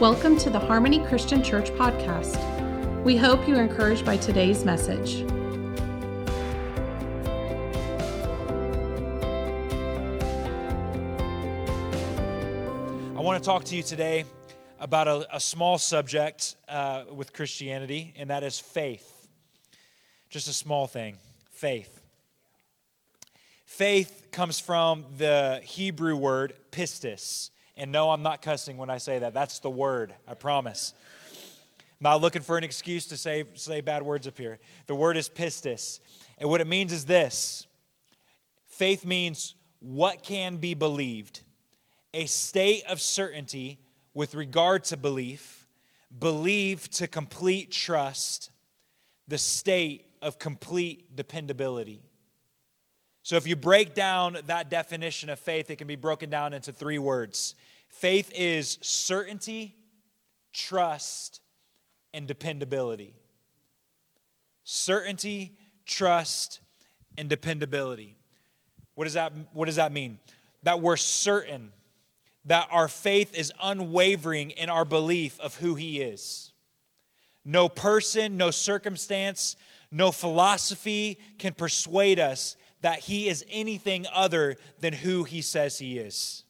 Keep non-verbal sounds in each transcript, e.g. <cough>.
Welcome to the Harmony Christian Church podcast. We hope you are encouraged by today's message. I want to talk to you today about a, a small subject uh, with Christianity, and that is faith. Just a small thing faith. Faith comes from the Hebrew word pistis. And no, I'm not cussing when I say that. That's the word, I promise. I'm not looking for an excuse to say, say bad words up here. The word is pistis. And what it means is this faith means what can be believed, a state of certainty with regard to belief, believe to complete trust, the state of complete dependability. So, if you break down that definition of faith, it can be broken down into three words faith is certainty, trust, and dependability. Certainty, trust, and dependability. What does that, what does that mean? That we're certain that our faith is unwavering in our belief of who He is. No person, no circumstance, no philosophy can persuade us that He is anything other than who He says He is.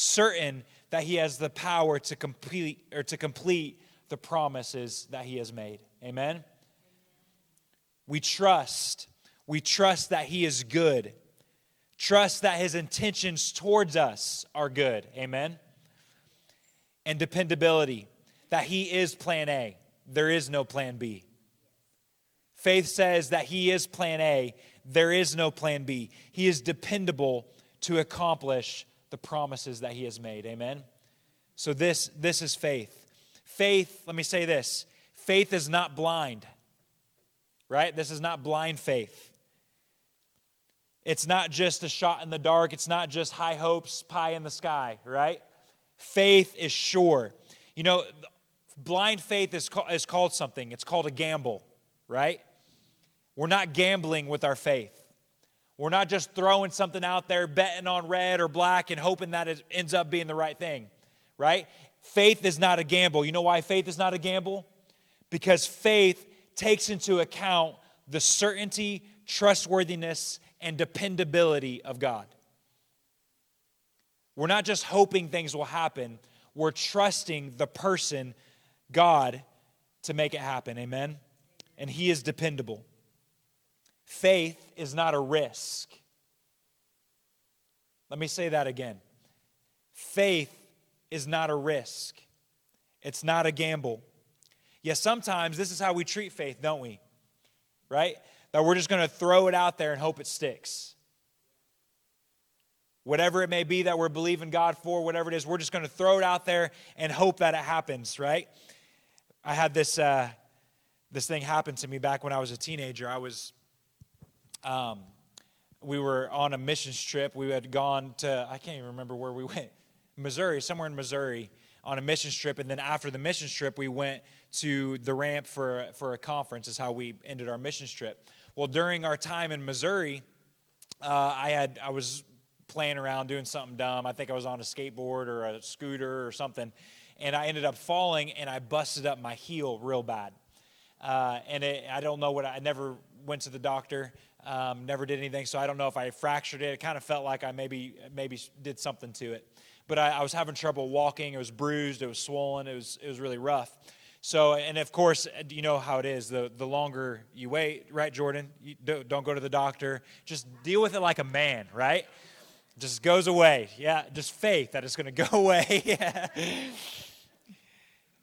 Certain that He has the power to complete or to complete the promises that He has made. Amen. We trust. We trust that He is good. Trust that His intentions towards us are good. Amen. And dependability, that He is plan A. There is no plan B. Faith says that He is plan A. There is no plan B. He is dependable to accomplish the promises that He has made. Amen. So this, this is faith. Faith, let me say this faith is not blind, right? This is not blind faith. It's not just a shot in the dark. It's not just high hopes, pie in the sky, right? Faith is sure. You know, blind faith is, called, is called something. It's called a gamble, right? We're not gambling with our faith. We're not just throwing something out there, betting on red or black and hoping that it ends up being the right thing, right? Faith is not a gamble. You know why faith is not a gamble? Because faith takes into account the certainty, trustworthiness, and dependability of God. We're not just hoping things will happen, we're trusting the person, God, to make it happen. Amen? And He is dependable. Faith is not a risk. Let me say that again. Faith is not a risk, it's not a gamble. Yes, sometimes this is how we treat faith, don't we? Right? that we're just going to throw it out there and hope it sticks. Whatever it may be that we're believing God for, whatever it is, we're just going to throw it out there and hope that it happens, right? I had this, uh, this thing happen to me back when I was a teenager. I was, um, we were on a missions trip. We had gone to, I can't even remember where we <laughs> went, Missouri, somewhere in Missouri on a missions trip. And then after the missions trip, we went to the ramp for, for a conference, is how we ended our missions trip. Well, during our time in Missouri, uh, I had I was playing around doing something dumb. I think I was on a skateboard or a scooter or something, and I ended up falling and I busted up my heel real bad. Uh, and it, I don't know what I never went to the doctor, um, never did anything, so I don't know if I fractured it. It kind of felt like I maybe maybe did something to it, but I, I was having trouble walking. It was bruised, it was swollen, it was it was really rough. So, and of course, you know how it is. The, the longer you wait, right, Jordan? You don't go to the doctor. Just deal with it like a man, right? Just goes away. Yeah, just faith that it's going <laughs> to go away. <laughs>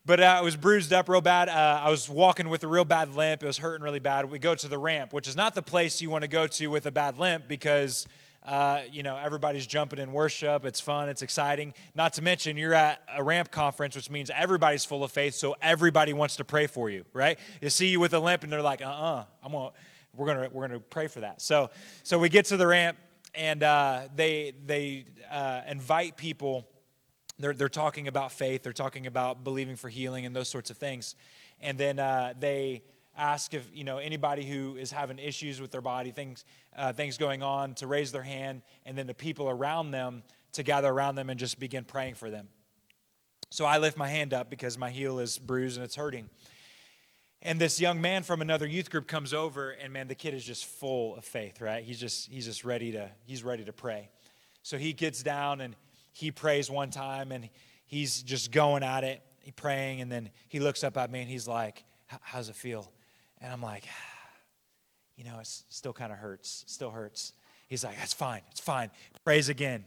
but uh, I was bruised up real bad. Uh, I was walking with a real bad limp. It was hurting really bad. We go to the ramp, which is not the place you want to go to with a bad limp because uh, you know, everybody's jumping in worship. It's fun. It's exciting. Not to mention, you're at a ramp conference, which means everybody's full of faith, so everybody wants to pray for you, right? You see you with a limp, and they're like, "Uh-uh, I'm gonna, we're gonna, we're gonna pray for that." So, so we get to the ramp, and uh, they they uh, invite people. They're they're talking about faith. They're talking about believing for healing and those sorts of things, and then uh, they ask if you know anybody who is having issues with their body, things uh, things going on, to raise their hand, and then the people around them to gather around them and just begin praying for them. So I lift my hand up because my heel is bruised and it's hurting. And this young man from another youth group comes over, and man, the kid is just full of faith, right? He's just he's just ready to he's ready to pray. So he gets down and he prays one time, and he's just going at it, he praying, and then he looks up at me and he's like, "How's it feel?" And I'm like, "You know, it still kind of hurts. Still hurts." He's like, "That's fine. It's fine." Prays again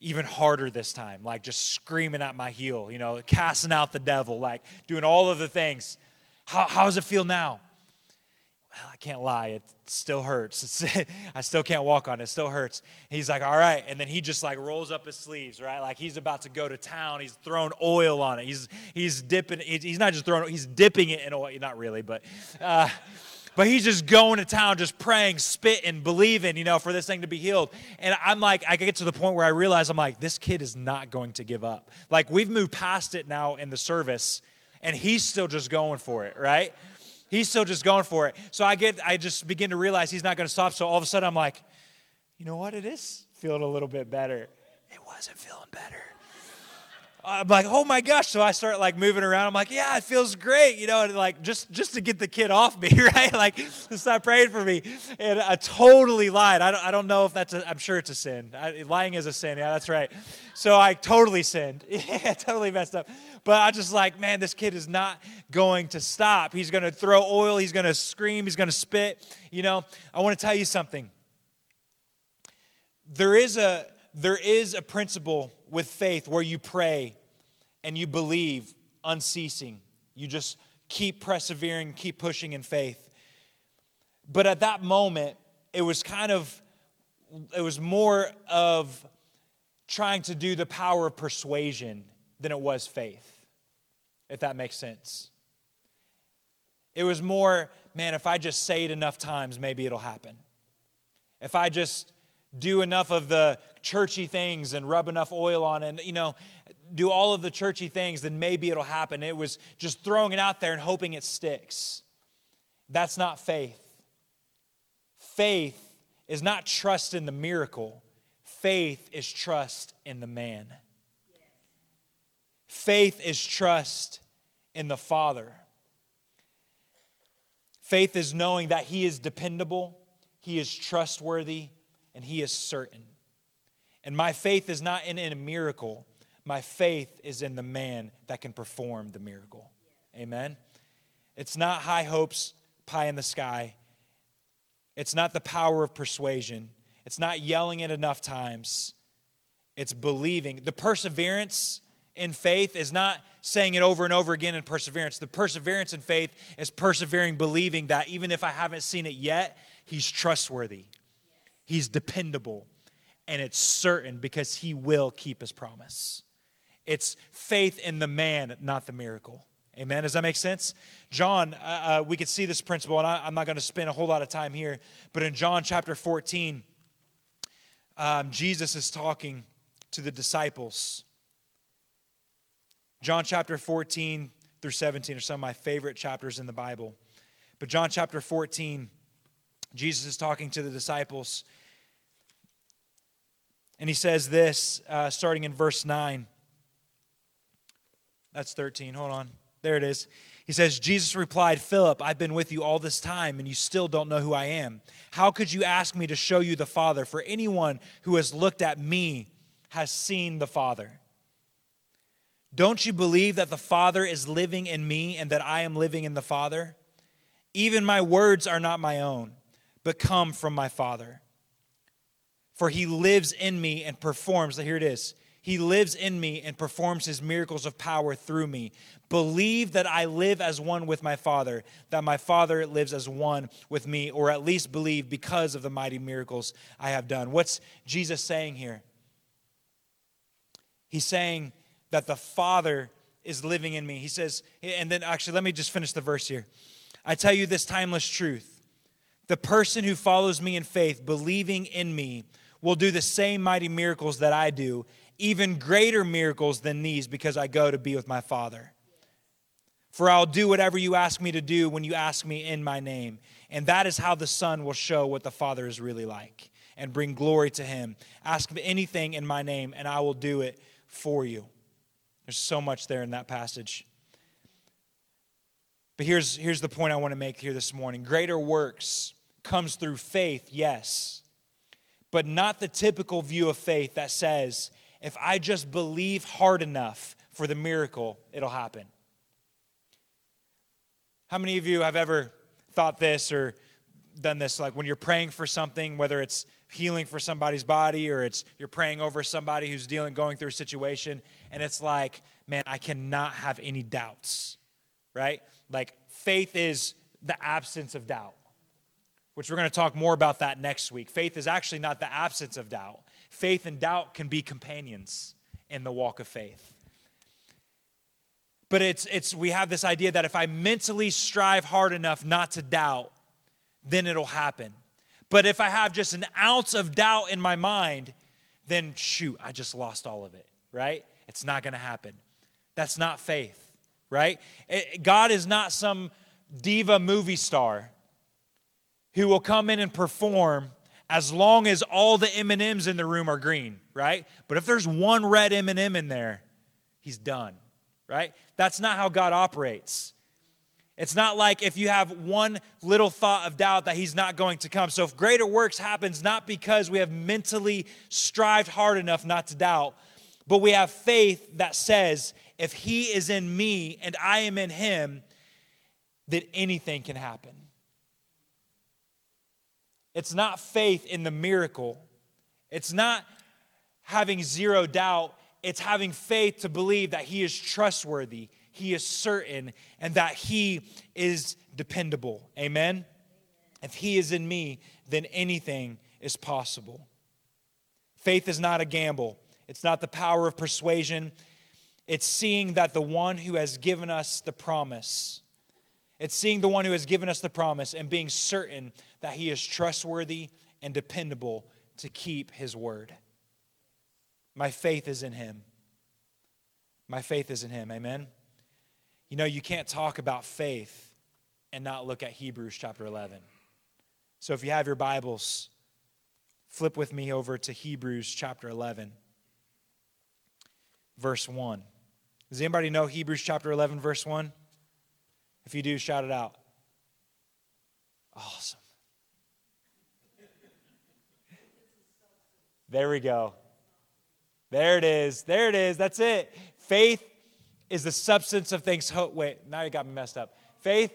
even harder this time, like just screaming at my heel, you know, casting out the devil, like doing all of the things. How, how does it feel now? Well, I can't lie, it still hurts. <laughs> I still can't walk on it, it still hurts. He's like, all right. And then he just like rolls up his sleeves, right? Like he's about to go to town. He's throwing oil on it. He's, he's dipping, he's not just throwing, he's dipping it in oil. Not really, but. Uh, but he's just going to town, just praying, spitting, believing, you know, for this thing to be healed. And I'm like, I get to the point where I realize I'm like, this kid is not going to give up. Like, we've moved past it now in the service, and he's still just going for it, right? He's still just going for it. So I get, I just begin to realize he's not going to stop. So all of a sudden I'm like, you know what? It is feeling a little bit better. It wasn't feeling better. I'm like, oh my gosh. So I start like moving around. I'm like, yeah, it feels great, you know, and like just just to get the kid off me, <laughs> right? Like, stop praying for me. And I totally lied. I don't, I don't know if that's I'm sure it's a sin. I, lying is a sin. Yeah, that's right. So I totally sinned. <laughs> Yeah, totally messed up. But I just like, man, this kid is not going to stop. He's going to throw oil. He's going to scream. He's going to spit. You know, I want to tell you something. There is a there is a principle with faith where you pray and you believe unceasing. You just keep persevering, keep pushing in faith. But at that moment, it was kind of, it was more of trying to do the power of persuasion than it was faith, if that makes sense. It was more, man, if I just say it enough times, maybe it'll happen. If I just do enough of the churchy things and rub enough oil on and you know do all of the churchy things then maybe it'll happen. It was just throwing it out there and hoping it sticks. That's not faith. Faith is not trust in the miracle. Faith is trust in the man. Faith is trust in the father. Faith is knowing that he is dependable he is trustworthy and he is certain and my faith is not in, in a miracle. My faith is in the man that can perform the miracle. Amen. It's not high hopes, pie in the sky. It's not the power of persuasion. It's not yelling it enough times. It's believing. The perseverance in faith is not saying it over and over again in perseverance. The perseverance in faith is persevering, believing that even if I haven't seen it yet, He's trustworthy, He's dependable, and it's certain because he will keep his promise. It's faith in the man, not the miracle. Amen. Does that make sense? John, uh, uh, we could see this principle, and I, am not going to spend a whole lot of time here, but in John chapter 14, um, Jesus is talking to the disciples. John chapter 14 through 17 are some of my favorite chapters in the Bible. But John chapter 14, Jesus is talking to the disciples, and he says this, uh, starting in verse 9. That's 13. Hold on. There it is. He says, Jesus replied, Philip, I've been with you all this time, and you still don't know who I am. How could you ask me to show you the Father? For anyone who has looked at me has seen the Father. Don't you believe that the Father is living in me and that I am living in the Father? Even my words are not my own, but come from my Father for he lives in me and performs. Here it is. He lives in me and performs his miracles of power through me. Believe that I live as one with my Father, that my Father lives as one with me, or at least believe because of the mighty miracles I have done. What's Jesus saying here? He's saying that the Father is living in me. He says, and then actually, let me just finish the verse here. I tell you this timeless truth the person who follows me in faith, believing in me, will do the same mighty miracles that I do, even greater miracles than these, because I go to be with my Father. For I'll do whatever you ask me to do when you ask me in my name. And that is how the Son will show what the Father is really like and bring glory to him. Ask me anything in my name, and I will do it for you. There's so much there in that passage. But here's, here's the point I want to make here this morning greater works comes through faith, yes, but not the typical view of faith that says, if I just believe hard enough for the miracle, it'll happen. How many of you have ever thought this or done this? Like when you're praying for something whether it's healing for somebody's body or it's you're praying over somebody who's dealing going through a situation and it's like man i cannot have any doubts right? Like faith is the absence of doubt which we're going to talk more about that next week faith is actually not the absence of doubt faith and doubt can be companions in the walk of faith but it's it's we have this idea that if i mentally strive hard enough not to doubt then it'll happen but if I have just an ounce of doubt in my mind, then shoot, I just lost all of it, right? It's not going to happen. That's not faith, right? It, God is not some diva movie star who will come in and perform as long as all the M&Ms in the room are green, right? But if there's one red M&M in there, he's done, right? That's not how God operates. It's not like if you have one little thought of doubt that he's not going to come. So if greater works happens not because we have mentally strived hard enough not to doubt, but we have faith that says if he is in me and I am in him, that anything can happen. It's not faith in the miracle. It's not having zero doubt. It's having faith to believe that he is trustworthy he is certain, and that he is dependable. Amen? If he is in me, then anything is possible. Faith is not a gamble, it's not the power of persuasion. It's seeing that the one who has given us the promise, it's seeing the one who has given us the promise and being certain that he is trustworthy and dependable to keep his word. My faith is in him. My faith is in him. Amen. You know, you can't talk about faith and not look at Hebrews chapter 11. So if you have your Bibles, flip with me over to Hebrews chapter 11, verse 1. Does anybody know Hebrews chapter 11, verse 1? If you do, shout it out. Awesome. There we go. There it is. There it is. That's it. Faith is the substance of things. Wait, now you got me messed up. Faith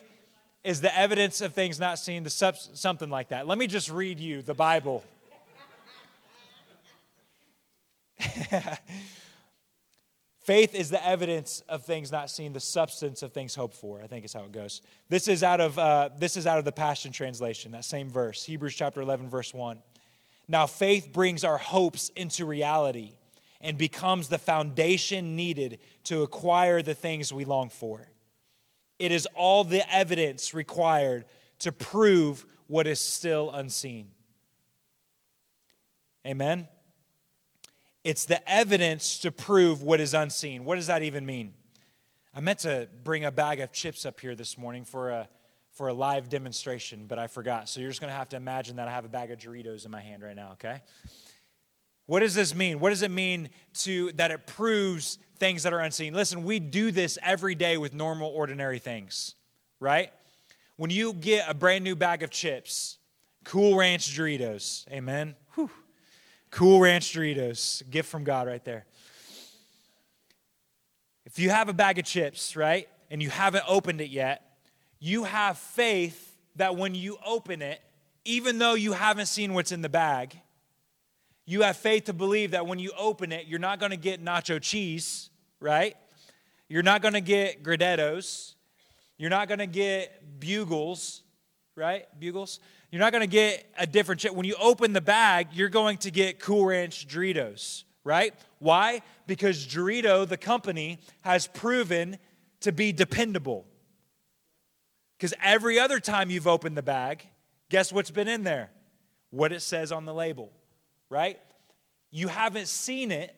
is the evidence of things not seen, the sub- something like that. Let me just read you the Bible. <laughs> Faith is the evidence of things not seen, the substance of things hoped for. I think is how it goes. This is out of uh, this is out of the Passion Translation. That same verse, Hebrews chapter eleven, verse one. Now faith brings our hopes into reality and becomes the foundation needed to acquire the things we long for. It is all the evidence required to prove what is still unseen. Amen? It's the evidence to prove what is unseen. What does that even mean? I meant to bring a bag of chips up here this morning for a, for a live demonstration, but I forgot. So you're just going to have to imagine that I have a bag of Doritos in my hand right now, okay? What does this mean? What does it mean to that it proves things that are unseen? Listen, we do this every day with normal ordinary things, right? When you get a brand new bag of chips, Cool Ranch Doritos, amen. Whew. Cool Ranch Doritos, gift from God right there. If you have a bag of chips, right, and you haven't opened it yet, you have faith that when you open it, even though you haven't seen what's in the bag, you have faith to believe that when you open it, you're not going to get nacho cheese, right? You're not going to get Gradettos. You're not going to get bugles, right? Bugles. You're not going to get a different chip. When you open the bag, you're going to get Cool Ranch Doritos, right? Why? Because Dorito, the company, has proven to be dependable. Because every other time you've opened the bag, guess what's been in there? What it says on the label right? You haven't seen it,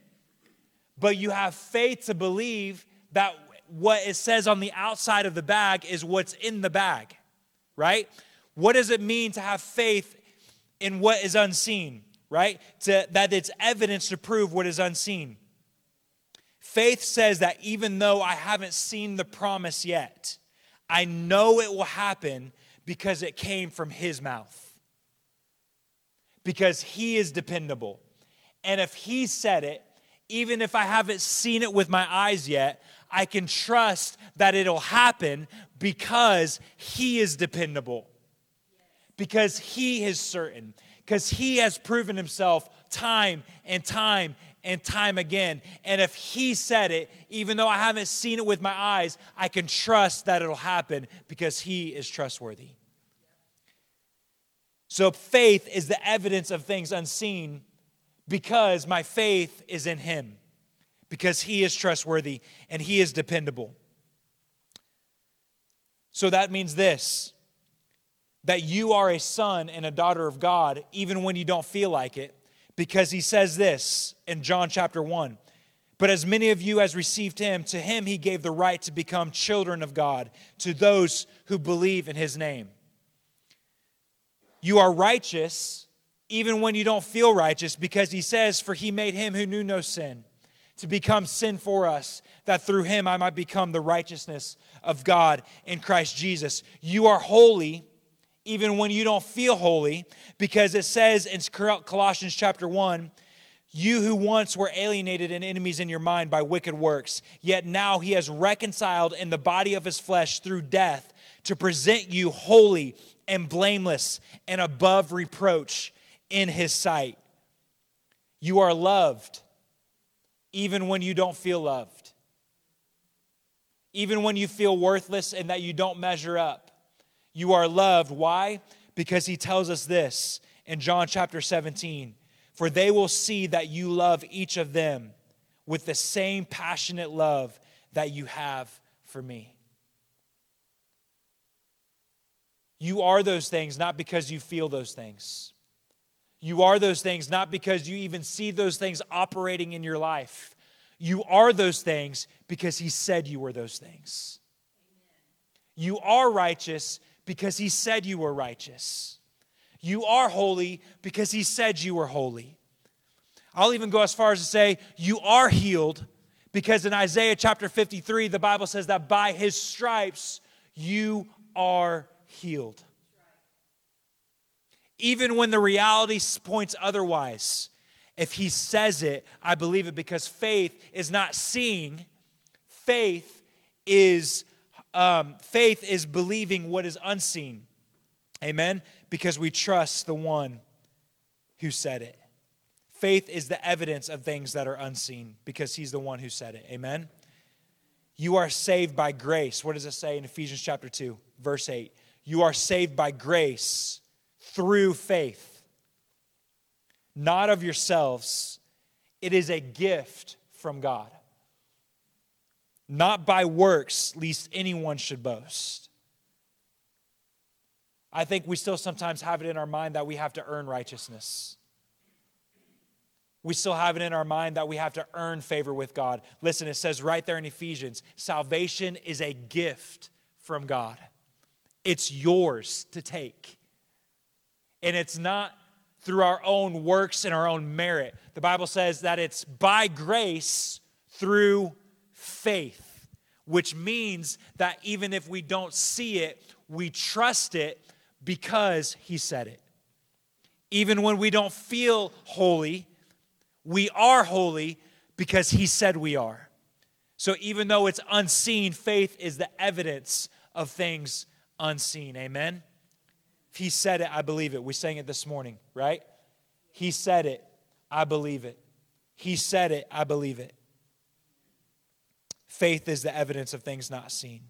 but you have faith to believe that what it says on the outside of the bag is what's in the bag, right? What does it mean to have faith in what is unseen, right? To, that it's evidence to prove what is unseen. Faith says that even though I haven't seen the promise yet, I know it will happen because it came from his mouth. Because he is dependable. And if he said it, even if I haven't seen it with my eyes yet, I can trust that it'll happen because he is dependable. Because he is certain. Because he has proven himself time and time and time again. And if he said it, even though I haven't seen it with my eyes, I can trust that it'll happen because he is trustworthy. So faith is the evidence of things unseen because my faith is in him, because he is trustworthy and he is dependable. So that means this that you are a son and a daughter of God, even when you don't feel like it, because he says this in John chapter 1. But as many of you as received him, to him he gave the right to become children of God, to those who believe in his name. You are righteous even when you don't feel righteous, because he says, For he made him who knew no sin to become sin for us, that through him I might become the righteousness of God in Christ Jesus. You are holy even when you don't feel holy, because it says in Colossians chapter 1, you who once were alienated and enemies in your mind by wicked works, yet now he has reconciled in the body of his flesh through death to present you holy and blameless and above reproach in his sight. You are loved even when you don't feel loved, even when you feel worthless and that you don't measure up. You are loved. Why? Because he tells us this in John chapter 17 For they will see that you love each of them with the same passionate love that you have for me. You are those things not because you feel those things. You are those things not because you even see those things operating in your life. You are those things because He said you were those things. You are righteous because he said you were righteous. You are holy because he said you were holy. I'll even go as far as to say you are healed because in Isaiah chapter 53, the Bible says that by his stripes you are healed. Even when the reality points otherwise, if he says it, I believe it because faith is not seeing, faith is um, faith is believing what is unseen. Amen? Because we trust the one who said it. Faith is the evidence of things that are unseen because he's the one who said it. Amen? You are saved by grace. What does it say in Ephesians chapter 2, verse 8? You are saved by grace through faith, not of yourselves. It is a gift from God not by works, lest anyone should boast. I think we still sometimes have it in our mind that we have to earn righteousness. We still have it in our mind that we have to earn favor with God. Listen, it says right there in Ephesians salvation is a gift from God, it's yours to take. And it's not through our own works and our own merit. The Bible says that it's by grace through faith, which means that even if we don't see it, we trust it because He said it. Even when we don't feel holy, we are holy because He said we are. So even though it's unseen, faith is the evidence of things unseen. Amen? If He said it, I believe it. We sang it this morning, right? He said it, I believe it. He said it, I believe it. Faith is the evidence of things not seen.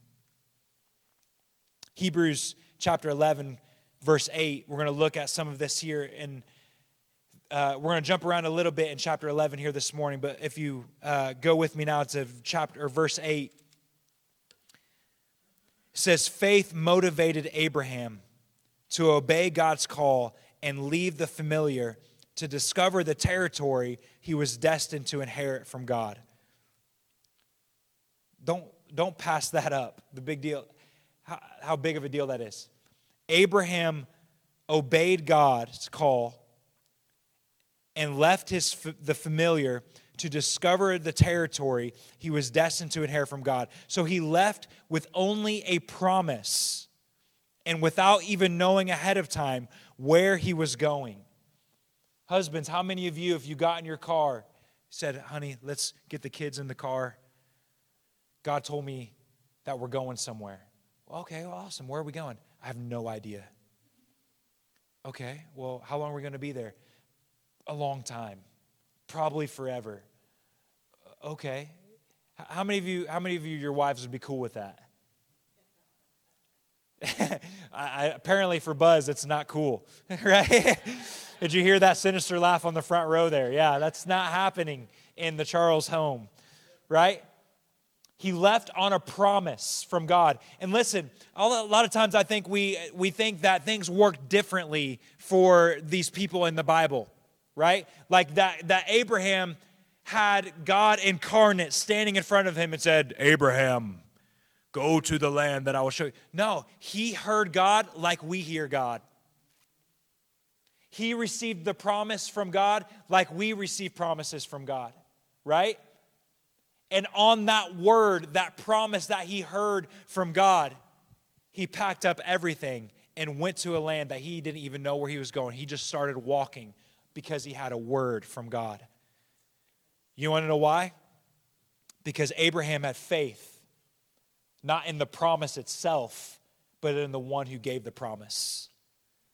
Hebrews chapter 11, verse 8, we're going to look at some of this here and uh, we're going to jump around a little bit in chapter 11 here this morning, but if you uh, go with me now to chapter or verse 8, it says, Faith motivated Abraham to obey God's call and leave the familiar to discover the territory he was destined to inherit from God. Don't, don't pass that up. The big deal, how, how big of a deal that is. Abraham obeyed God's call and left his, the familiar to discover the territory he was destined to inherit from God. So he left with only a promise and without even knowing ahead of time where he was going. Husbands, how many of you, if you got in your car, said, Honey, let's get the kids in the car? God told me that we're going somewhere. Okay, well, awesome. Where are we going? I have no idea. Okay, well, how long are we going to be there? A long time, probably forever. Uh, okay. How many of you, how many of you, your wives would be cool with that? <laughs> I, I, apparently for Buzz, it's not cool, <laughs> right? <laughs> Did you hear that sinister laugh on the front row there? Yeah, that's not happening in the Charles home, right? He left on a promise from God. And listen, a lot of times I think we, we think that things work differently for these people in the Bible, right? Like that, that Abraham had God incarnate standing in front of him and said, Abraham, go to the land that I will show you. No, he heard God like we hear God. He received the promise from God like we receive promises from God, right? And on that word, that promise that he heard from God, he packed up everything and went to a land that he didn't even know where he was going. He just started walking because he had a word from God. You want to know why? Because Abraham had faith, not in the promise itself, but in the one who gave the promise.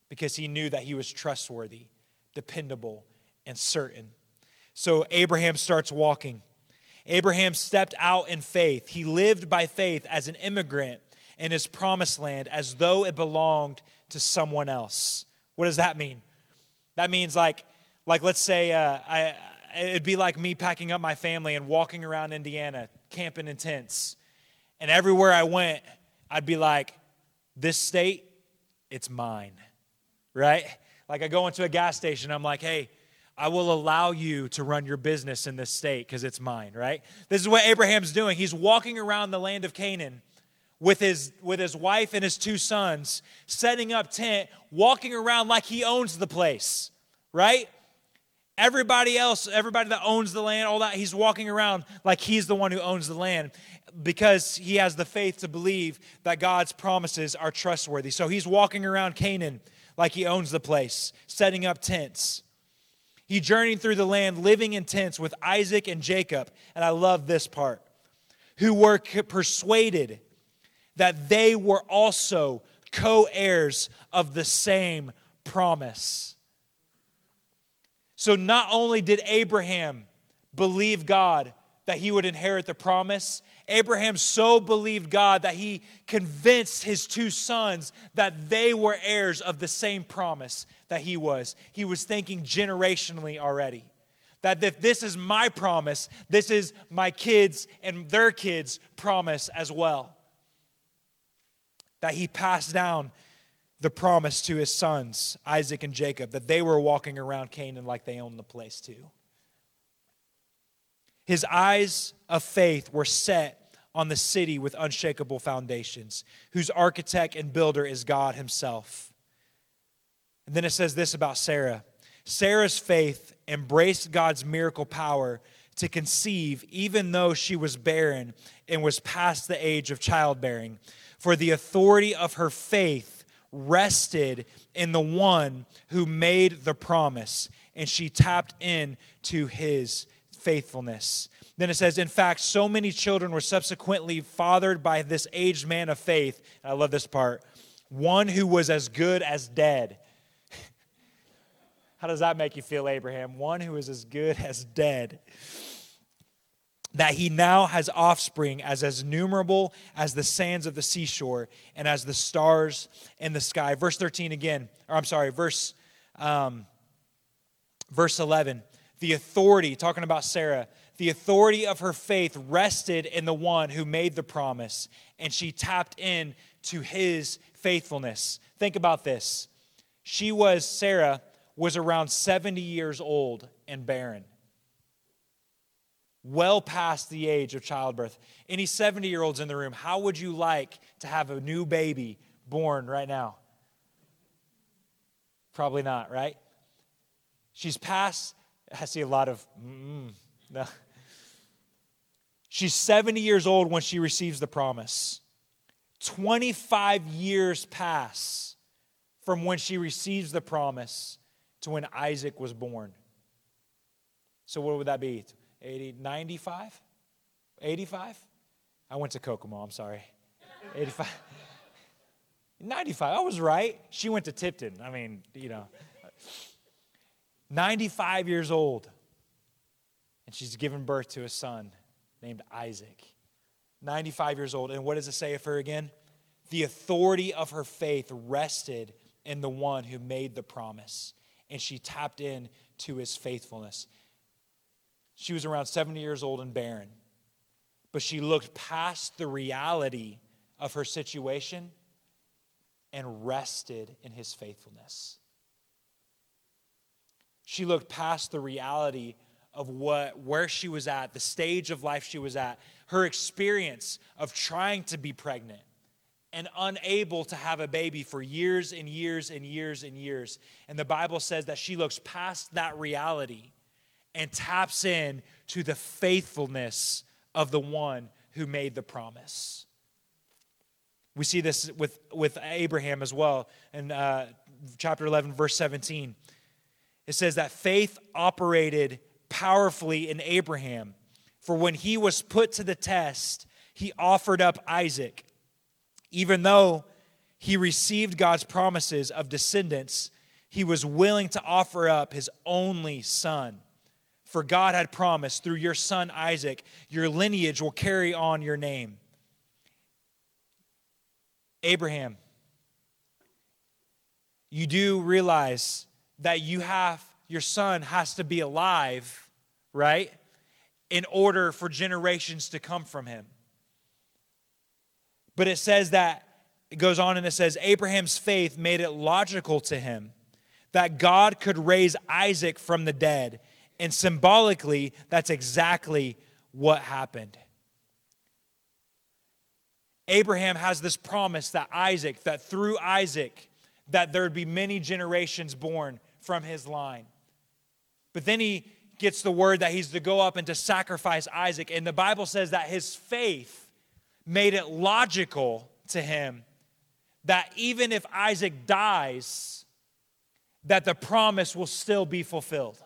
Because he knew that he was trustworthy, dependable, and certain. So Abraham starts walking. Abraham stepped out in faith. He lived by faith as an immigrant in his promised land as though it belonged to someone else. What does that mean? That means like, like let's say uh, I, it'd be like me packing up my family and walking around Indiana, camping in tents. And everywhere I went, I'd be like, this state, it's mine, right? Like I go into a gas station, I'm like, hey, I will allow you to run your business in this state because it's mine, right? This is what Abraham's doing. He's walking around the land of Canaan with his, with his wife and his two sons, setting up tent, walking around like he owns the place, right? Everybody else, everybody that owns the land, all that, he's walking around like he's the one who owns the land because he has the faith to believe that God's promises are trustworthy. So he's walking around Canaan like he owns the place, setting up tents. He journeyed through the land living in tents with Isaac and Jacob. And I love this part who were persuaded that they were also co heirs of the same promise. So not only did Abraham believe God that he would inherit the promise, Abraham so believed God that he convinced his two sons that they were heirs of the same promise that he was. He was thinking generationally already. That if this is my promise, this is my kids' and their kids' promise as well. That he passed down the promise to his sons, Isaac and Jacob, that they were walking around Canaan like they owned the place too. His eyes of faith were set on the city with unshakable foundations, whose architect and builder is God Himself. And then it says this about Sarah Sarah's faith embraced God's miracle power to conceive, even though she was barren and was past the age of childbearing. For the authority of her faith rested in the one who made the promise, and she tapped into his faithfulness. Then it says, in fact, so many children were subsequently fathered by this aged man of faith. I love this part. One who was as good as dead. How does that make you feel, Abraham? One who is as good as dead. That he now has offspring as as numerable as the sands of the seashore and as the stars in the sky. Verse 13 again, or I'm sorry, verse, um, verse 11 the authority, talking about Sarah, the authority of her faith rested in the one who made the promise, and she tapped in to his faithfulness. Think about this. She was, Sarah, was around 70 years old and barren, well past the age of childbirth. Any 70 year olds in the room, how would you like to have a new baby born right now? Probably not, right? She's past I see a lot of, mm, No. She's 70 years old when she receives the promise. 25 years pass from when she receives the promise to when Isaac was born. So, what would that be? 80, 95? 85? I went to Kokomo, I'm sorry. <laughs> 85. 95, I was right. She went to Tipton. I mean, you know. 95 years old. And she's given birth to a son named Isaac. 95 years old. And what does it say of her again? The authority of her faith rested in the one who made the promise, and she tapped in to his faithfulness. She was around 70 years old and barren, but she looked past the reality of her situation and rested in his faithfulness. She looked past the reality of what where she was at, the stage of life she was at, her experience of trying to be pregnant and unable to have a baby for years and years and years and years. And the Bible says that she looks past that reality and taps in to the faithfulness of the one who made the promise. We see this with, with Abraham as well in uh, chapter 11, verse 17. It says that faith operated powerfully in Abraham, for when he was put to the test, he offered up Isaac. Even though he received God's promises of descendants, he was willing to offer up his only son. For God had promised, through your son Isaac, your lineage will carry on your name. Abraham, you do realize that you have, your son has to be alive, right? In order for generations to come from him. But it says that, it goes on and it says, Abraham's faith made it logical to him that God could raise Isaac from the dead. And symbolically, that's exactly what happened. Abraham has this promise that Isaac, that through Isaac, that there would be many generations born from his line. But then he gets the word that he's to go up and to sacrifice Isaac. And the Bible says that his faith made it logical to him that even if Isaac dies, that the promise will still be fulfilled.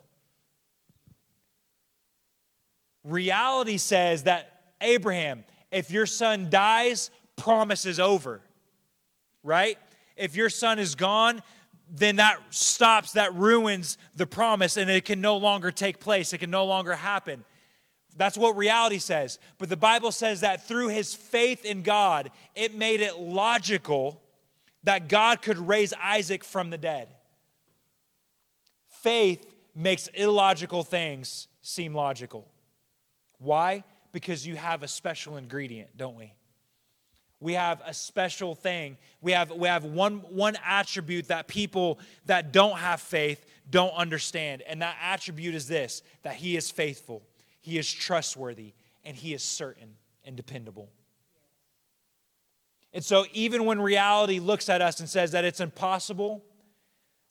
Reality says that Abraham, if your son dies, promise is over. Right? If your son is gone, then that stops, that ruins the promise, and it can no longer take place. It can no longer happen. That's what reality says. But the Bible says that through his faith in God, it made it logical that God could raise Isaac from the dead. Faith makes illogical things seem logical. Why? Because you have a special ingredient, don't we? We have a special thing. We have, we have one, one attribute that people that don't have faith don't understand. And that attribute is this that he is faithful. He is trustworthy and he is certain and dependable. And so, even when reality looks at us and says that it's impossible,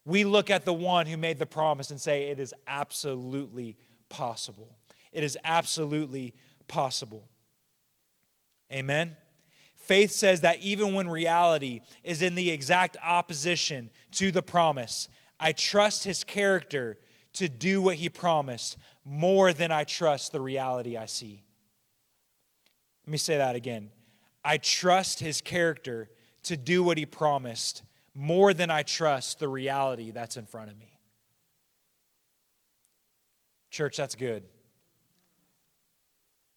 we look at the one who made the promise and say, It is absolutely possible. It is absolutely possible. Amen. Faith says that even when reality is in the exact opposition to the promise, I trust his character to do what he promised more than I trust the reality I see. Let me say that again. I trust his character to do what he promised more than I trust the reality that's in front of me. Church, that's good.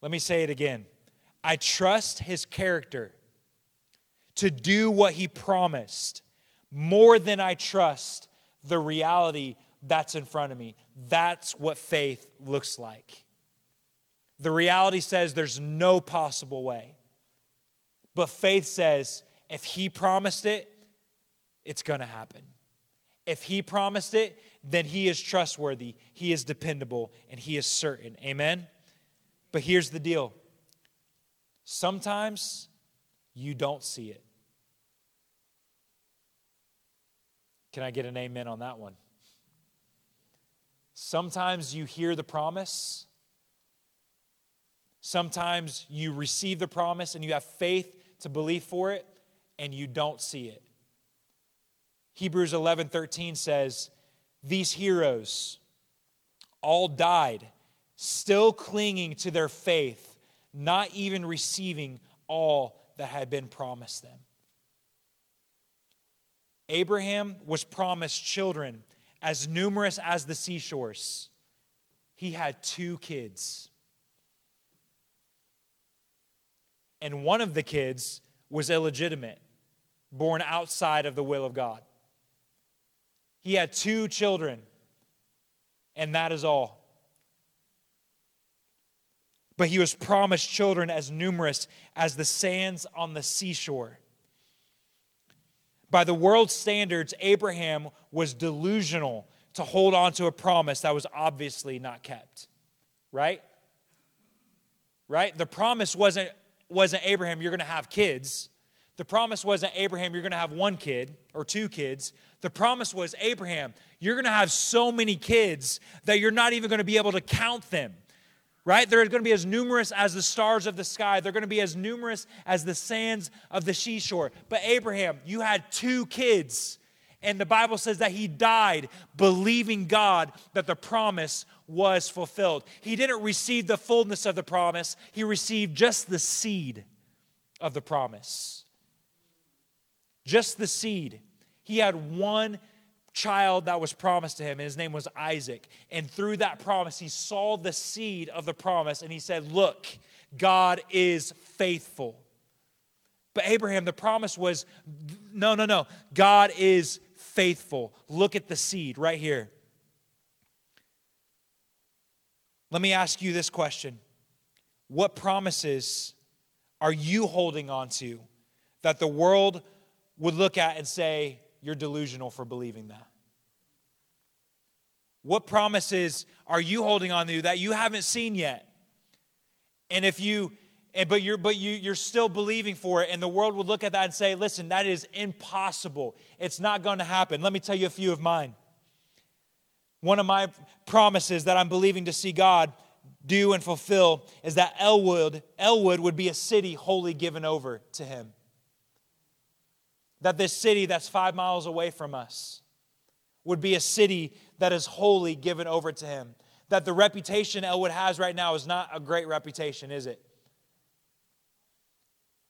Let me say it again. I trust his character to do what he promised more than I trust the reality that's in front of me. That's what faith looks like. The reality says there's no possible way. But faith says if he promised it, it's going to happen. If he promised it, then he is trustworthy, he is dependable, and he is certain. Amen? But here's the deal sometimes you don't see it. Can I get an amen on that one? Sometimes you hear the promise, Sometimes you receive the promise and you have faith to believe for it and you don't see it. Hebrews 11:13 says, "These heroes all died still clinging to their faith, not even receiving all that had been promised them." Abraham was promised children as numerous as the seashores. He had two kids. And one of the kids was illegitimate, born outside of the will of God. He had two children, and that is all. But he was promised children as numerous as the sands on the seashore. By the world's standards, Abraham was delusional to hold on to a promise that was obviously not kept. Right? Right? The promise wasn't, wasn't Abraham, you're going to have kids. The promise wasn't Abraham, you're going to have one kid or two kids. The promise was Abraham, you're going to have so many kids that you're not even going to be able to count them. Right? They're going to be as numerous as the stars of the sky. They're going to be as numerous as the sands of the seashore. But Abraham, you had two kids. And the Bible says that he died believing God that the promise was fulfilled. He didn't receive the fullness of the promise, he received just the seed of the promise just the seed. He had one child that was promised to him, and his name was Isaac. And through that promise, he saw the seed of the promise, and he said, Look, God is faithful. But Abraham, the promise was no, no, no. God is faithful. Look at the seed right here. Let me ask you this question What promises are you holding on to that the world would look at and say, You're delusional for believing that? What promises are you holding on to that you haven't seen yet? And if you and but you're but you you're still believing for it and the world would look at that and say listen that is impossible. It's not going to happen. Let me tell you a few of mine. One of my promises that i'm believing to see god do and fulfill is that elwood elwood would be a city wholly given over to him. That this city that's five miles away from us would be a city that is wholly given over to him. That the reputation Elwood has right now is not a great reputation, is it?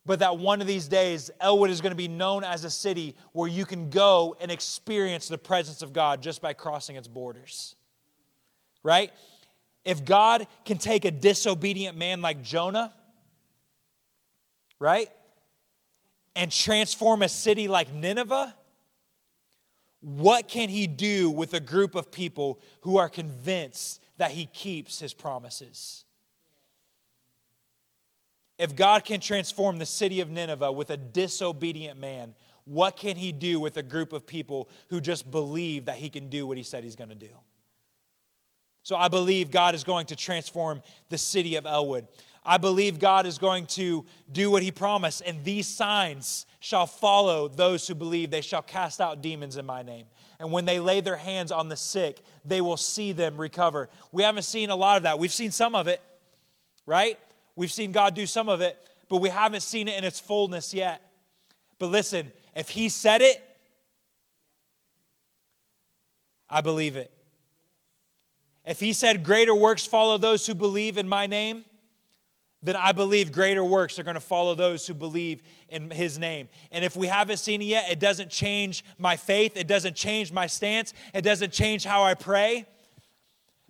But that one of these days, Elwood is going to be known as a city where you can go and experience the presence of God just by crossing its borders. Right? If God can take a disobedient man like Jonah, right? and transform a city like Nineveh, what can he do with a group of people who are convinced that he keeps his promises? If God can transform the city of Nineveh with a disobedient man, what can he do with a group of people who just believe that he can do what he said he's going to do? So I believe God is going to transform the city of Elwood. I believe God is going to do what he promised, and these signs shall follow those who believe. They shall cast out demons in my name. And when they lay their hands on the sick, they will see them recover. We haven't seen a lot of that. We've seen some of it, right? We've seen God do some of it, but we haven't seen it in its fullness yet. But listen, if he said it, I believe it. If he said, Greater works follow those who believe in my name, then I believe greater works are going to follow those who believe in his name. And if we haven't seen it yet, it doesn't change my faith, it doesn't change my stance, it doesn't change how I pray.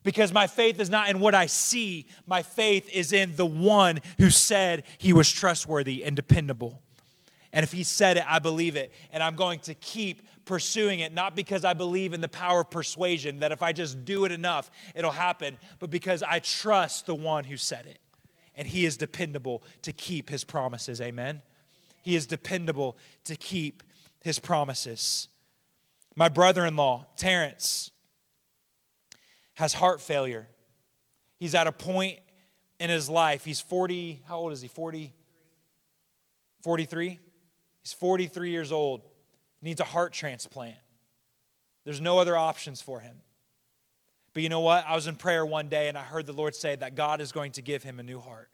Because my faith is not in what I see, my faith is in the one who said he was trustworthy and dependable. And if he said it, I believe it. And I'm going to keep pursuing it, not because I believe in the power of persuasion, that if I just do it enough, it'll happen, but because I trust the one who said it and He is dependable to keep His promises. Amen. He is dependable to keep His promises. My brother in law, Terrence, has heart failure. He's at a point in his life. He's 40, how old is he? 40? 43? He's 43 years old. Needs a heart transplant. There's no other options for him. But you know what? I was in prayer one day and I heard the Lord say that God is going to give him a new heart.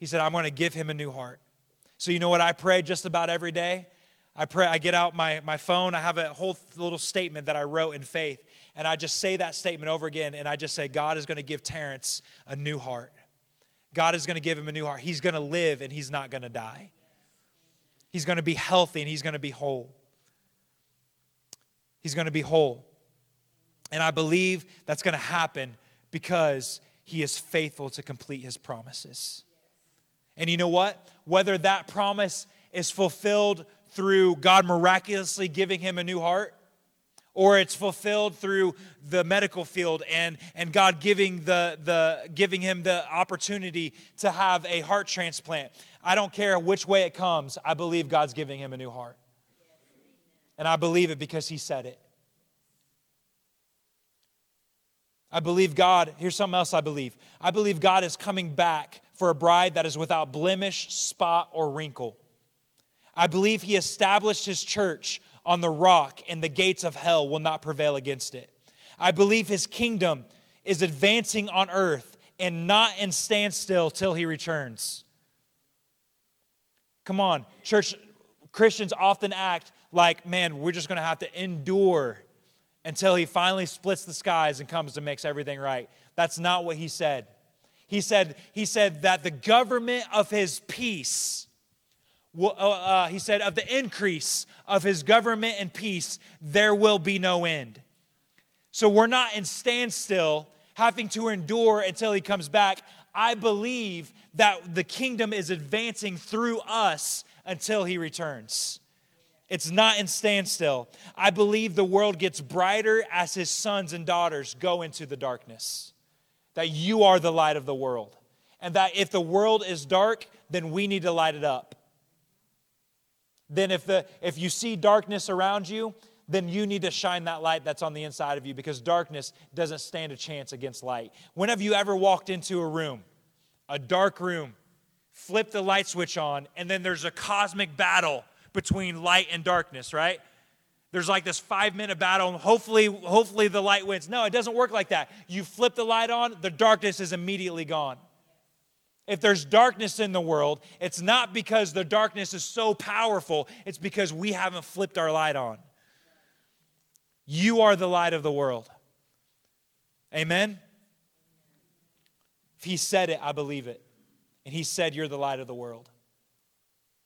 He said, I'm going to give him a new heart. So, you know what I pray just about every day? I pray, I get out my, my phone, I have a whole little statement that I wrote in faith, and I just say that statement over again, and I just say, God is going to give Terrence a new heart. God is going to give him a new heart. He's going to live and he's not going to die. He's going to be healthy and he's going to be whole. He's going to be whole. And I believe that's going to happen because he is faithful to complete his promises. And you know what? Whether that promise is fulfilled through God miraculously giving him a new heart, or it's fulfilled through the medical field and, and God giving, the, the, giving him the opportunity to have a heart transplant. I don't care which way it comes, I believe God's giving him a new heart. And I believe it because he said it. I believe God, here's something else I believe. I believe God is coming back for a bride that is without blemish, spot, or wrinkle. I believe he established his church on the rock, and the gates of hell will not prevail against it. I believe his kingdom is advancing on earth and not in standstill till he returns. Come on, church, Christians often act like, man, we're just to have to endure until he finally splits the skies and comes and makes everything right. That's not what he said. He said, he said that the government of his peace uh, uh, he said, of the increase of his government and peace, there will be no end. So we're not in standstill, having to endure until he comes back. I believe that the kingdom is advancing through us until he returns. It's not in standstill. I believe the world gets brighter as his sons and daughters go into the darkness. That you are the light of the world. And that if the world is dark, then we need to light it up then if, the, if you see darkness around you, then you need to shine that light that's on the inside of you because darkness doesn't stand a chance against light. When have you ever walked into a room, a dark room, flip the light switch on, and then there's a cosmic battle between light and darkness, right? There's like this five minute battle, and hopefully, hopefully the light wins. No, it doesn't work like that. You flip the light on, the darkness is immediately gone. If there's darkness in the world, it's not because the darkness is so powerful, it's because we haven't flipped our light on. You are the light of the world. Amen? If he said it, I believe it. And he said, You're the light of the world.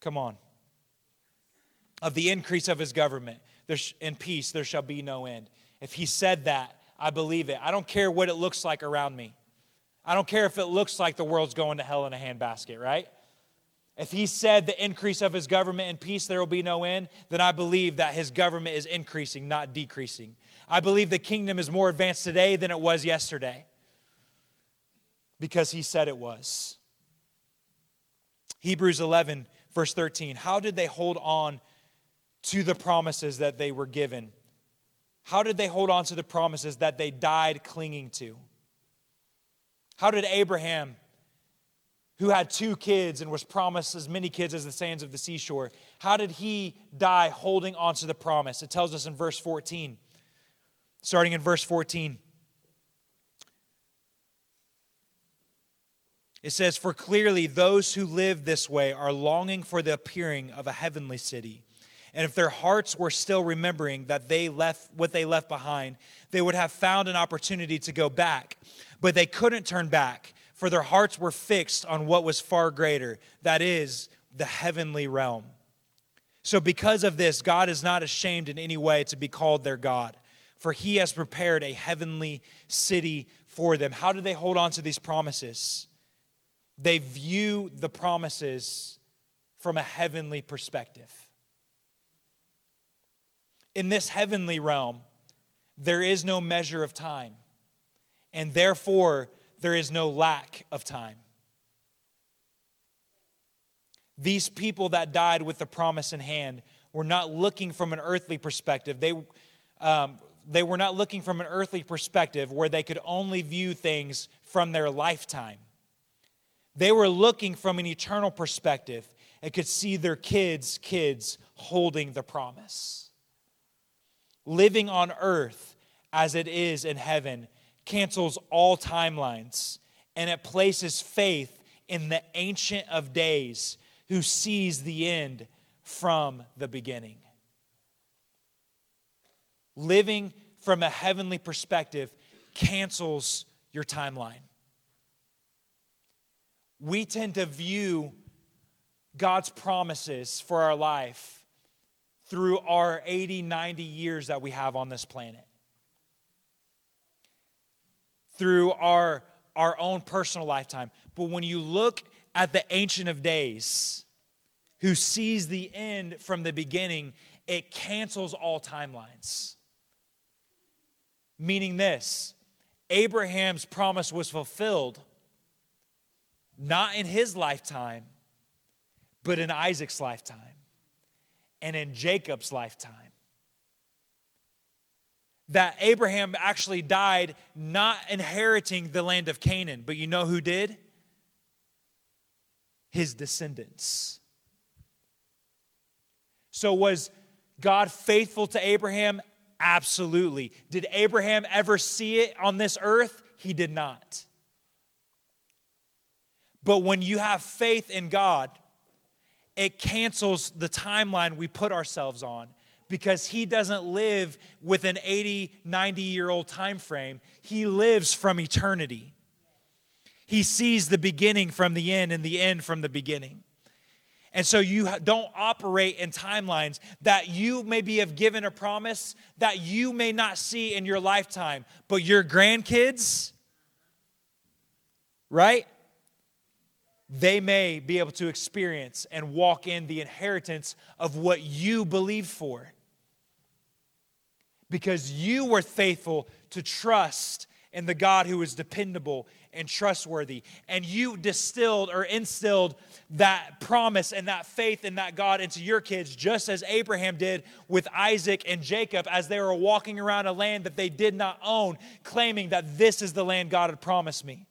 Come on. Of the increase of his government in peace, there shall be no end. If he said that, I believe it. I don't care what it looks like around me. I don't care if it looks like the world's going to hell in a handbasket, right? If he said the increase of his government and peace, there will be no end, then I believe that his government is increasing, not decreasing. I believe the kingdom is more advanced today than it was yesterday because he said it was. Hebrews 11, verse 13. How did they hold on to the promises that they were given? How did they hold on to the promises that they died clinging to? How did Abraham, who had two kids and was promised as many kids as the sands of the seashore, how did he die holding on to the promise? It tells us in verse 14. Starting in verse 14. It says, For clearly those who live this way are longing for the appearing of a heavenly city. And if their hearts were still remembering that they left what they left behind, they would have found an opportunity to go back. But they couldn't turn back, for their hearts were fixed on what was far greater that is, the heavenly realm. So, because of this, God is not ashamed in any way to be called their God, for he has prepared a heavenly city for them. How do they hold on to these promises? They view the promises from a heavenly perspective. In this heavenly realm, there is no measure of time and therefore there is no lack of time. These people that died with the promise in hand were not looking from an earthly perspective. They, um, they were not looking from an earthly perspective where they could only view things from their lifetime. They were looking from an eternal perspective and could see their kids' kids holding the promise. Living on earth as it is in heaven cancels all timelines and it places faith in the Ancient of Days who sees the end from the beginning. Living from a heavenly perspective cancels your timeline. We tend to view God's promises for our life through our 80, 90 years that we have on this planet. Through our, our own personal lifetime. But when you look at the Ancient of Days, who sees the end from the beginning, it cancels all timelines. Meaning this Abraham's promise was fulfilled not in his lifetime, but in Isaac's lifetime and in Jacob's lifetime. That Abraham actually died not inheriting the land of Canaan, but you know who did? His descendants. So, was God faithful to Abraham? Absolutely. Did Abraham ever see it on this earth? He did not. But when you have faith in God, it cancels the timeline we put ourselves on because he doesn't live with an 80 90 year old time frame he lives from eternity. He sees the beginning from the end and the end from the beginning. And so you don't operate in timelines that you maybe have given a promise that you may not see in your lifetime but your grandkids right they may be able to experience and walk in the inheritance of what you believe for. Because you were faithful to trust in the God who is dependable and trustworthy. And you distilled or instilled that promise and that faith in that God into your kids, just as Abraham did with Isaac and Jacob as they were walking around a land that they did not own, claiming that this is the land God had promised me.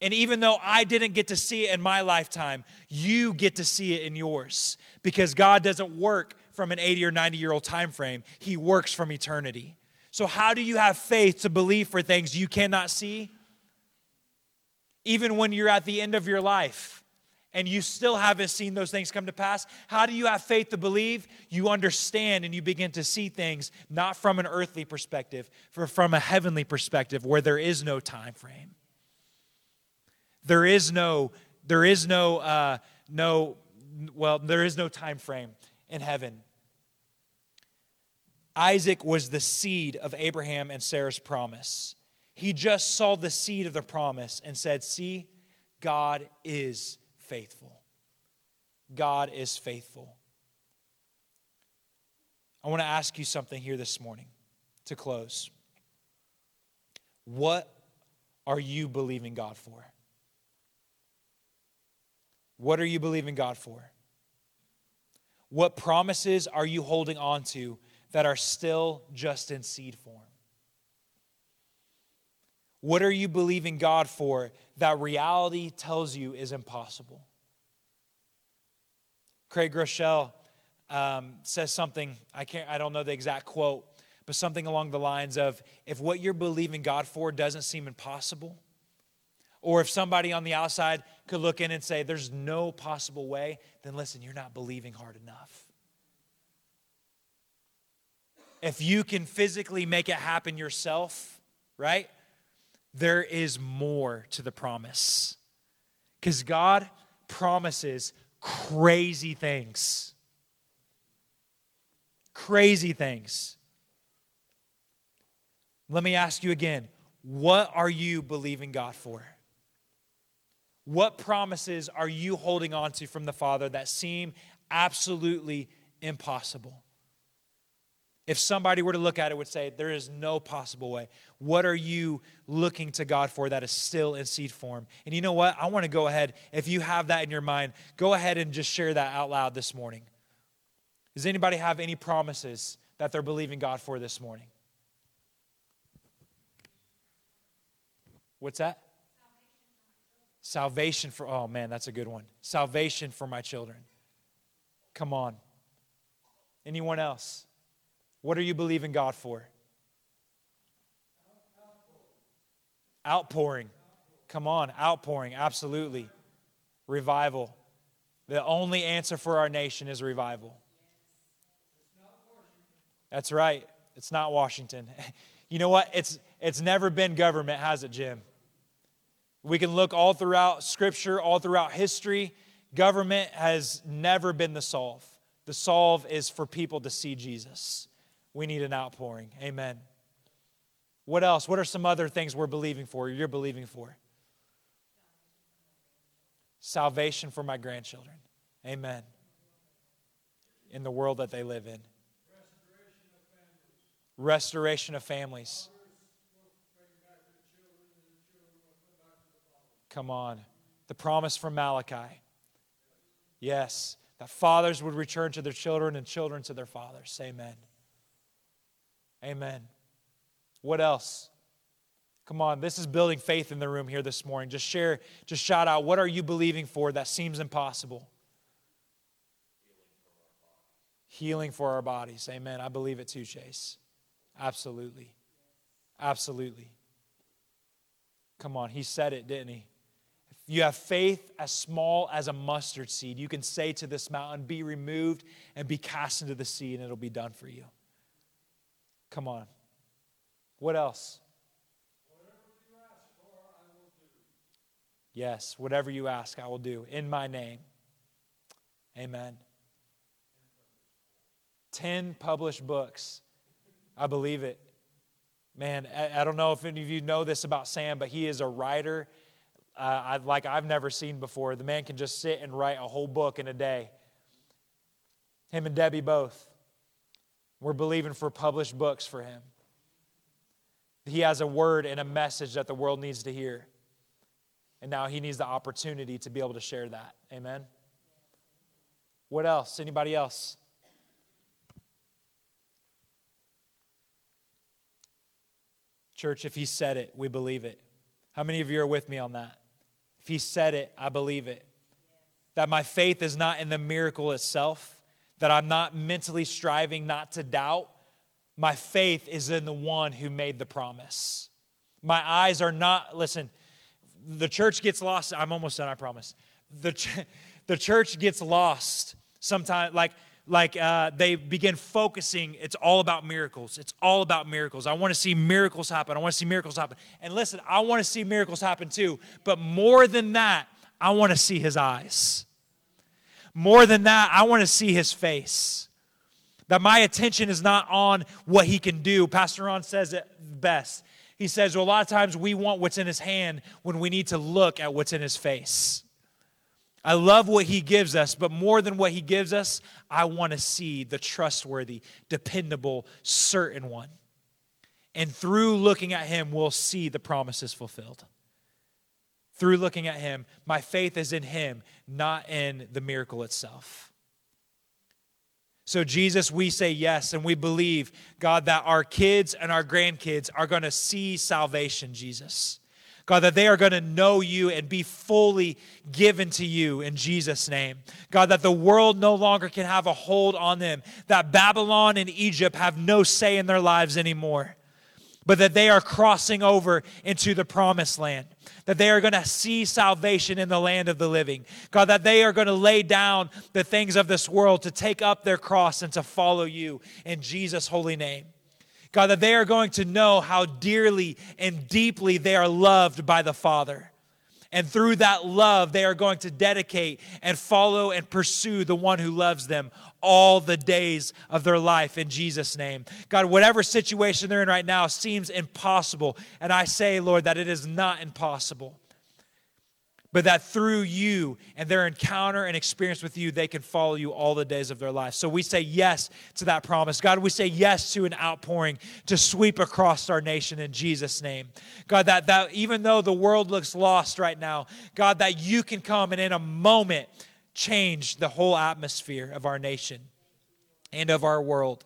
And even though I didn't get to see it in my lifetime, you get to see it in yours because God doesn't work from an 80 or 90 year old time frame. He works from eternity. So how do you have faith to believe for things you cannot see? Even when you're at the end of your life and you still haven't seen those things come to pass, how do you have faith to believe? You understand and you begin to see things not from an earthly perspective, but from a heavenly perspective where there is no time frame. There is no, there is no, uh, no, well, there is no time frame in heaven. Isaac was the seed of Abraham and Sarah's promise. He just saw the seed of the promise and said, See, God is faithful. God is faithful. I want to ask you something here this morning to close. What are you believing God for? What are you believing God for? What promises are you holding on to that are still just in seed form? What are you believing God for that reality tells you is impossible? Craig Groeschel um, says something, I, can't, I don't know the exact quote, but something along the lines of if what you're believing God for doesn't seem impossible, or if somebody on the outside could look in and say, There's no possible way, then listen, you're not believing hard enough. If you can physically make it happen yourself, right? There is more to the promise. Because God promises crazy things. Crazy things. Let me ask you again what are you believing God for? What promises are you holding on to from the Father that seem absolutely impossible? If somebody were to look at it, would say, There is no possible way. What are you looking to God for that is still in seed form? And you know what? I want to go ahead, if you have that in your mind, go ahead and just share that out loud this morning. Does anybody have any promises that they're believing God for this morning? What's that? Salvation for, oh man, that's a good one. Salvation for my children. Come on. Anyone else? What are you believing God for? Outpouring. Come on, outpouring, absolutely. Revival. The only answer for our nation is revival. That's right. It's not Washington. <laughs> You know what? It's, it's never been government, has it, Jim? We can look all throughout Scripture, all throughout history. Government has never been the solve. The solve is for people to see Jesus. We need an outpouring. Amen. What else? What are some other things we're believing for, you're believing for? Salvation for my grandchildren. Amen. In the world that they live in. Restoration of families. Come on. The promise from Malachi. Yes, that fathers would return to their children and children to their fathers. Amen. Amen. What else? Come on, this is building faith in the room here this morning. Just share, just shout out, what are you believing for that seems impossible? Healing for our bodies. Amen. I believe it too, Chase. Absolutely. Absolutely. Come on, he said it, didn't he? You have faith as small as a mustard seed, you can say to this mountain, Be removed and be cast into the sea, and it'll be done for you. Come on. What else? Yes, whatever you ask, I will do in my name. Amen. 10 published books. I believe it. Man, I, don't know if any of you know this about Sam, but he is a writer uh, I, like I've never seen before. The man can just sit and write a whole book in a day. Him and Debbie both. We're believing for published books for him. He has a word and a message that the world needs to hear. And now he needs the opportunity to be able to share that. Amen. What else? Anybody else? Church, if he said it, we believe it. How many of you are with me on that? If he said it, I believe it. That my faith is not in the miracle itself, that I'm not mentally striving not to doubt. My faith is in the one who made the promise. My eyes are not, listen, the church gets lost. I'm almost done, I promise. The, ch- the church gets lost sometimes. Like, like uh, they begin focusing it's all about miracles. It's all about miracles. I want to see miracles happen. I want to see miracles happen. And listen i want to see miracles happen too but more than that i want to see his eyes. More than that i want to see his face. That my attention is not on what he can do. Pastor ron says it best. He says well, a lot of times we want what's in his hand when we need to look at what's in his face I love what he gives us, but more than what he gives us, I want to see the trustworthy, dependable, certain one. And through looking at him, we'll see the promises fulfilled. Through looking at him, my faith is in him, not in the miracle itself. So, Jesus, we say yes, and we believe, God, that our kids and our grandkids are going to see salvation, Jesus. God, that they are going to know you and be fully given to you in Jesus' name. God, that the world no longer can have a hold on them, that Babylon and Egypt have no say in their lives anymore, but that they are crossing over into the promised land, that they are going to see salvation in the land of the living. God, that they are going to lay down the things of this world to take up their cross and to follow you in Jesus' holy name. God, that they are going to know how dearly and deeply they are loved by the Father. And through that love, they are going to dedicate and follow and pursue the one who loves them all the days of their life in Jesus' name. God, whatever situation they're in right now seems impossible. And I say, Lord, that it is not impossible but that through you and their encounter and experience with you, they can follow you all the days of their life. So we say yes to that promise. God, we say yes to an outpouring to sweep across our nation in Jesus' name. God, that, that even though the world looks lost right now, God, that you can come and in a moment change the whole atmosphere of our nation and of our world.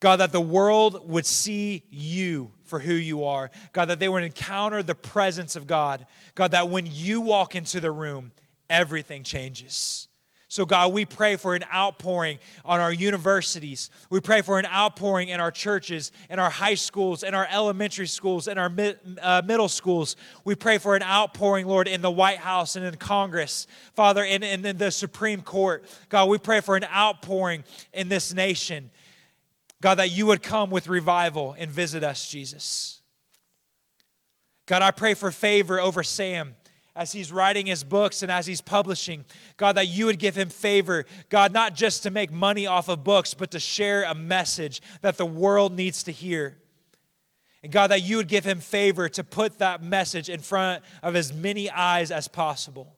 God, that the world would see you for who you are. God, that they would encounter the presence of God. God, that when you walk into the room, everything changes. So, God, we pray for an outpouring on our universities. We pray for an outpouring in our churches, in our high schools, in our elementary schools, in our uh, middle schools. We pray for an outpouring, Lord, in the White House and in Congress, Father, and in the Supreme Court. God, we pray for an outpouring in this nation. God, that you would come with revival and visit us, Jesus. God, I pray for favor over Sam as he's writing his books and as he's publishing. God, that you would give him favor. God, not just to make money off of books, but to share a message that the world needs to hear. And God, that you would give him favor to put that message in front of as many eyes as possible.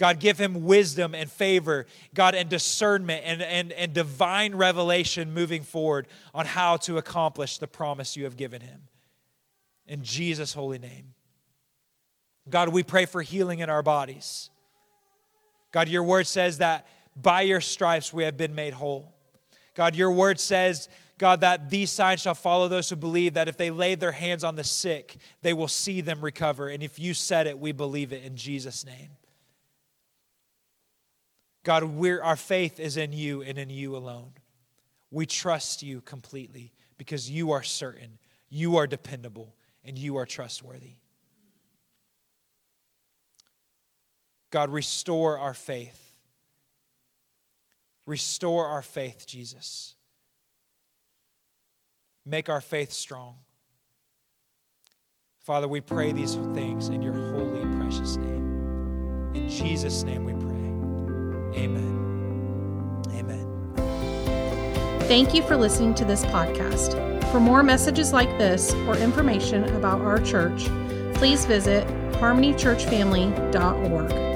God, give him wisdom and favor, God, and discernment and, and, and divine revelation moving forward on how to accomplish the promise you have given him. In Jesus' holy name. God, we pray for healing in our bodies. God, your word says that by your stripes we have been made whole. God, your word says, God, that these signs shall follow those who believe that if they lay their hands on the sick, they will see them recover. And if you said it, we believe it in Jesus' name. God, we're, our faith is in you and in you alone. We trust you completely because you are certain, you are dependable, and you are trustworthy. God, restore our faith. Restore our faith, Jesus. Make our faith strong. Father, we pray these things in your holy precious name. In Jesus' name we pray. Amen. Amen. Thank you for listening to this podcast. For more messages like this or information about our church, please visit harmonychurchfamily.org.